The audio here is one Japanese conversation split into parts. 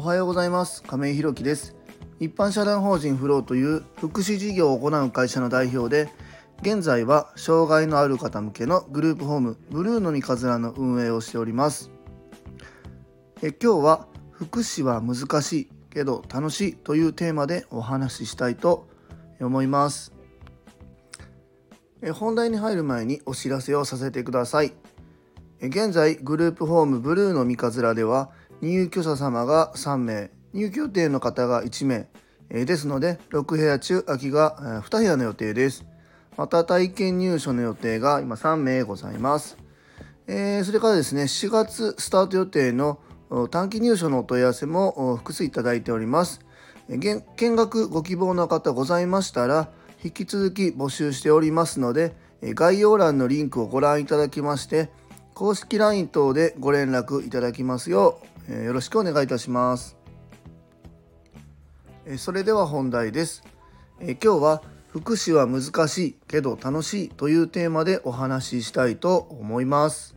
おはようございます。亀井ひろきです。一般社団法人フローという福祉事業を行う会社の代表で現在は障害のある方向けのグループホームブルーの三日面の運営をしております。え今日は福祉は難しいけど楽しいというテーマでお話ししたいと思います。え本題に入る前にお知らせをさせてください。現在グループホームブルーの三日面では入居者様が3名入居予定の方が1名えですので6部屋中空きが2部屋の予定です。また体験入所の予定が今3名ございます、えー、それからですね4月スタート予定の短期入所のお問い合わせも複数いただいております。見学ご希望の方ございましたら引き続き募集しておりますので概要欄のリンクをご覧いただきまして公式 LINE 等でご連絡いただきますよう、えよろしくお願いいたします。えそれでは本題です、え今日は福祉は難しいけど楽しいというテーマでお話ししたいと思います。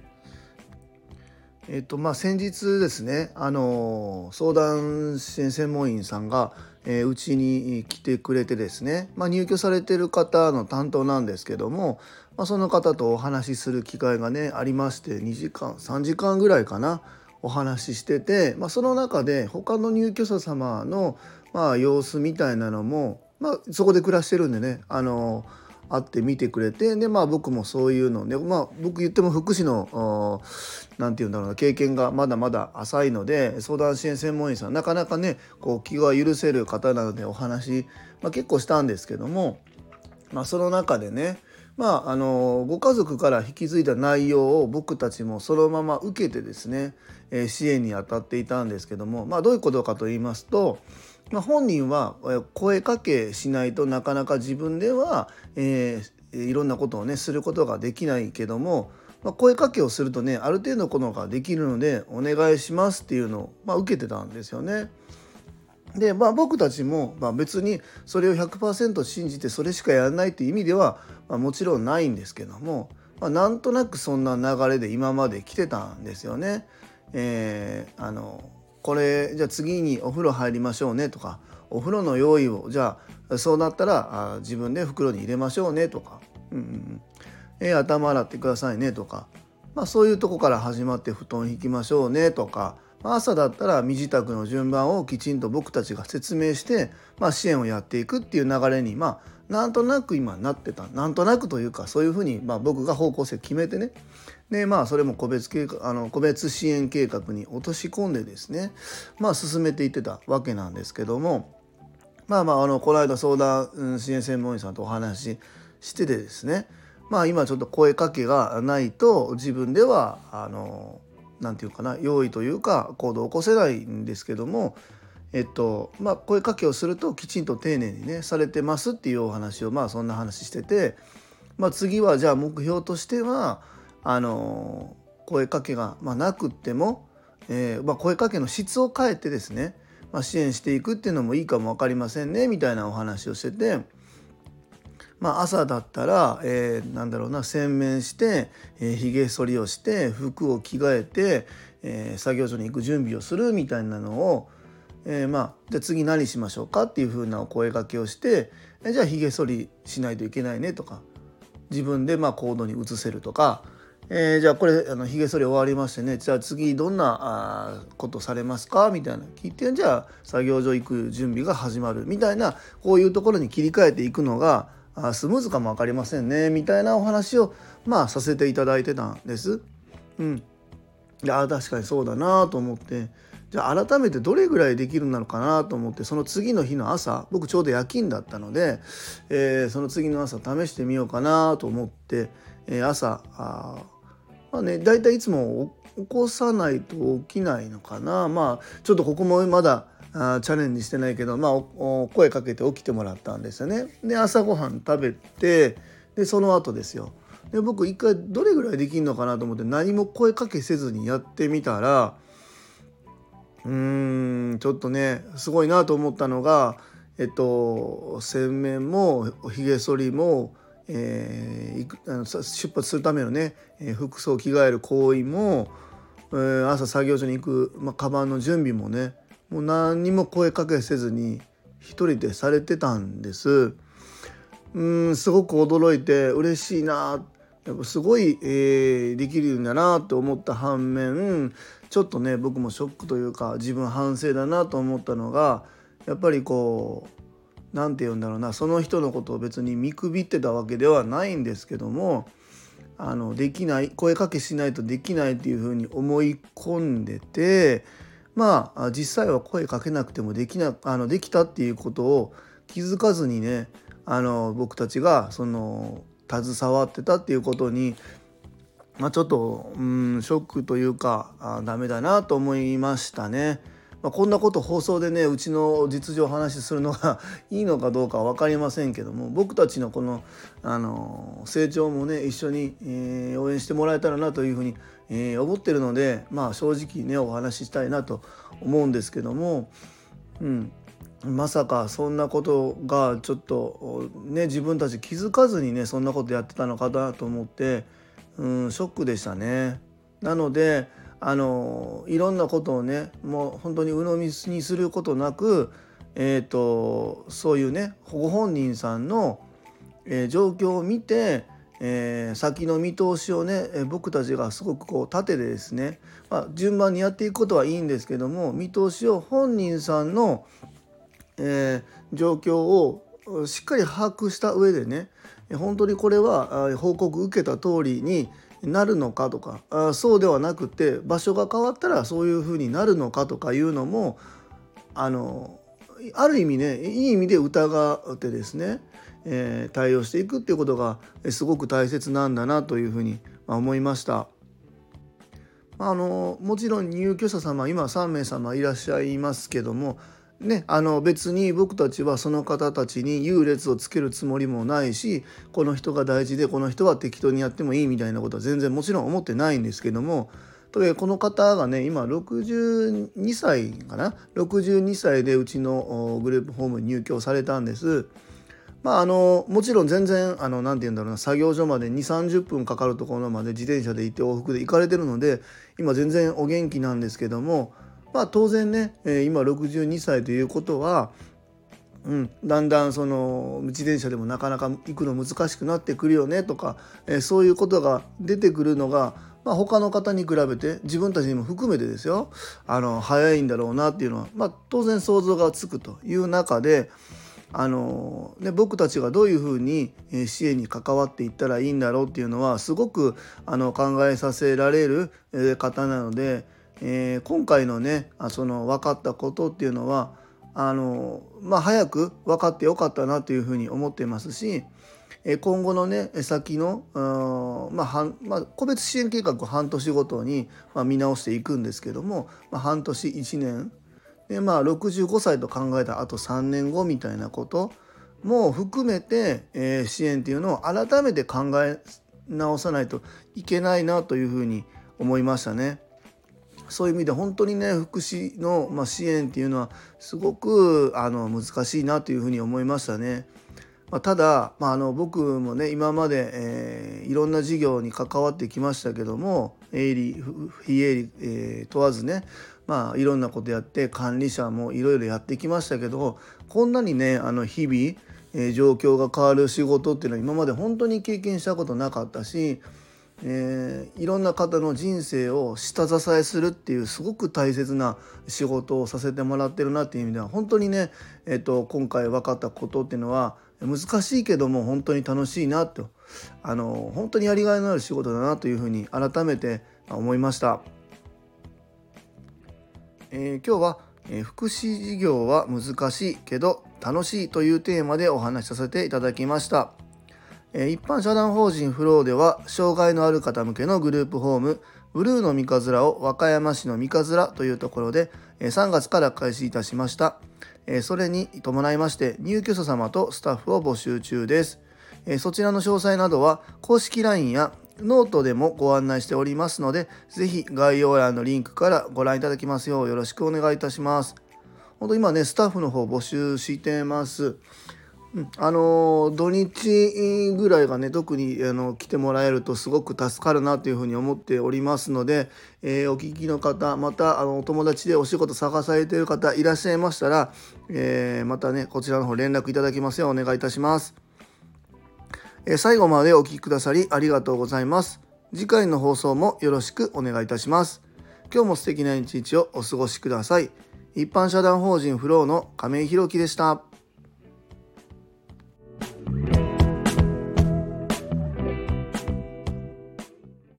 えっとまあ先日ですねあの相談支援専門員さんがえうちに来てくれてですね、まあ、入居されてる方の担当なんですけども、まあ、その方とお話しする機会がねありまして2時間3時間ぐらいかなお話ししてて、まあ、その中で他の入居者様のまあ様子みたいなのも、まあ、そこで暮らしてるんでねあの会って見てくれてでまあ僕もそういうのでまあ僕言っても福祉の何て言うんだろうな経験がまだまだ浅いので相談支援専門員さんなかなかねこう気が許せる方なのでお話、まあ、結構したんですけども、まあ、その中でねまあ、あのご家族から引き継いだ内容を僕たちもそのまま受けてですね、え、支援に当たっていたんですけども、まあ、どういうことかと言いますと、まあ、本人は声かけしないとなかなか自分では、えー、いろんなことをねすることができないけども、まあ、声かけをするとねある程度のことができるのでお願いしますっていうのを、まあ、受けてたんですよね。でまあ僕たちも、まあ、別にそれを100%信じてそれしかやらないっていう意味では、まあ、もちろんないんですけども、まあ、なんとなくそんな流れで今まで来てたんですよね。えー、あのこれじゃあ次にお風呂入りましょうねとかお風呂の用意をじゃあそうなったらあ自分で袋に入れましょうねとか、うんうんえー、頭洗ってくださいねとか、まあ、そういうとこから始まって布団引きましょうねとか朝だったら身支度の順番をきちんと僕たちが説明して、まあ、支援をやっていくっていう流れにまあなんとなく今なってた。なんとなくというかそういうふうにまあ僕が方向性決めてね。でまあそれも個別計画あの個別支援計画に落とし込んでですねまあ進めていってたわけなんですけどもまあまああのこの間相談支援専門員さんとお話ししててですねまあ今ちょっと声かけがないと自分ではあの何て言うかな用意というか行動を起こせないんですけどもえっとまあ声かけをするときちんと丁寧にねされてますっていうお話をまあそんな話してて、まあ、次はじゃあ目標としてはあの声かけが、まあ、なくっても、えま、声かけの質を変えてですね、ま、支援していくっていうのもいいかも分かりませんねみたいなお話をしてて。まあ、朝だったら、えー、なんだろうな洗面して、えー、髭剃りをして服を着替えて、えー、作業所に行く準備をするみたいなのを、えー、まあじゃあ次何しましょうかっていうふうなお声がけをして、えー、じゃあ髭剃りしないといけないねとか自分でまあ行動に移せるとか、えー、じゃあこれあの髭剃り終わりましてねじゃあ次どんなあことされますかみたいな聞いてじゃあ作業所行く準備が始まるみたいなこういうところに切り替えていくのがあスムーズかも分かりませんね。みたいなお話をまあさせていただいてたんです。うん、であ確かにそうだなと思って。じゃあ改めてどれぐらいできるのかなと思ってその次の日の朝僕ちょうど夜勤だったので、えー、その次の朝試してみようかなと思って、えー、朝あまあね大体いつも起こさないと起きないのかな。まあちょっとここもまだあチャレンジしてないけど、まあ、声かけて起きてもらったんですよね。で朝ごはん食べてでその後ですよ。で僕一回どれぐらいできるのかなと思って何も声かけせずにやってみたらうーんちょっとねすごいなと思ったのがえっと洗面もひげ剃りも、えー、あの出発するためのね服装を着替える行為も、えー、朝作業所に行く、まあ、カバンの準備もねもう何にも声かけせずに一人でされてたんです。うんすごく驚いて嬉しいなやっぱすごい、えー、できるんだなと思った反面ちょっとね僕もショックというか自分反省だなと思ったのがやっぱりこう何て言うんだろうなその人のことを別に見くびってたわけではないんですけどもあのできない声かけしないとできないっていうふうに思い込んでてまあ実際は声かけなくてもできなあのできたっていうことを気づかずにねあの僕たちがその携わってたっていうことに、まあ、ちょっとうんショックというかあダメだなと思いましたね。まあ、こんなこと放送でねうちの実情を話するのが いいのかどうかは分かりませんけども僕たちのこの、あの成長もね一緒に、えー、応援してもらえたらなというふうに、えー、思ってるのでまあ正直ねお話ししたいなと思うんですけども、うん、まさかそんなことがちょっとね自分たち気づかずにねそんなことやってたのかなと思って、うん、ショックでしたね。なのであのいろんなことをねもう本当に鵜呑みにすることなく、えーと、そういうねご本人さんの、えー、状況を見て、えー、先の見通しをね、僕たちがすごくこう縦でですね、まあ、順番にやっていくことはいいんですけども見通しを本人さんの、え状況をしっかり把握した上でね本当にこれは報告受けた通りになるのかとかあそうではなくて場所が変わったらそういうふうになるのかとかいうのもあのある意味ねいい意味で疑ってですね、えー、対応していくっていうことがすごく大切なんだなというふうに思いました。あのもちろん入居者様今3名様いらっしゃいますけどもね、あの別に僕たちはその方たちに優劣をつけるつもりもないしこの人が大事でこの人は適当にやってもいいみたいなことは全然もちろん思ってないんですけどもとえこの方がね今62歳かな？62歳でうちのグループホームに入居されたんです。まあ、あのもちろん全然あのなて言うんだろうな作業所まで2 3 0分かかるところまで自転車で行って往復で行かれてるので今全然お元気なんですけどもまあ当然ね、えー、今62歳ということは、うん、だんだんその自転車でもなかなか行くの難しくなってくるよねとか、えー、そういうことが出てくるのが、まあ、他の方に比べて自分たちにも含めてですよあの早いんだろうなっていうのは、まあ、当然想像がつくという中で。あのね、僕たちがどういうふうに支援に関わっていったらいいんだろうっていうのはすごくあの考えさせられる方なのでえー、今回のねあその分かったことっていうのはあの、まあ、早く分かってよかったなというふうに思ってますしえ今後のね先の、まあまあ、個別支援計画を半年ごとに、まあ、見直していくんですけども、まあ、半年1年で、まあ、65歳と考えたあと3年後みたいなことも含めて、えー、支援っていうのを改めて考え直さないといけないなというふうに思いましたね。そういう意味で本当にね福祉の、ま、支援っていうのはすごくあの難しいなというふうに思いましたね。まあ、ただ、まあ、あの僕もね今まで、えー、いろんな事業に関わってきましたけども営利非営利、えー、問わずねまあいろんなことやって管理者もいろいろやってきましたけどこんなにねあの日々、えー、状況が変わる仕事っていうのは今まで本当に経験したことなかったしえー、いろんな方の人生を下支えするっていうすごく大切な仕事をさせてもらってるなっていう意味では本当にね、えーと、今回分かったことっていうのは難しいけども本当に楽しいなとあの本当にやりがいのある仕事だなというふうに改めて思いました。えー、今日は、えー、福祉事業は難しいけど楽しいというテーマでお話しさせていただきました。一般社団法人フローでは障害のある方向けのグループホームブルーの三日面を和歌山市の三日面というところで3月から開始いたしました。それに伴いまして入居者様とスタッフを募集中です。そちらの詳細などは公式 LINE やノートでもご案内しておりますのでぜひ概要欄のリンクからご覧いただきますようよろしくお願いいたします。本当今ねスタッフの方募集してます。うん、あの土日ぐらいがね特にあの来てもらえるとすごく助かるなというふうに思っておりますので、えー、お聞きの方またあのお友達でお仕事探されている方いらっしゃいましたら、えー、またねこちらの方連絡いただきますようお願いいたします、えー、最後までお聴きくださりありがとうございます。次回の放送もよろしくお願いいたします。今日も素敵な一日をお過ごしください。一般社団法人フローの亀井宏樹でした。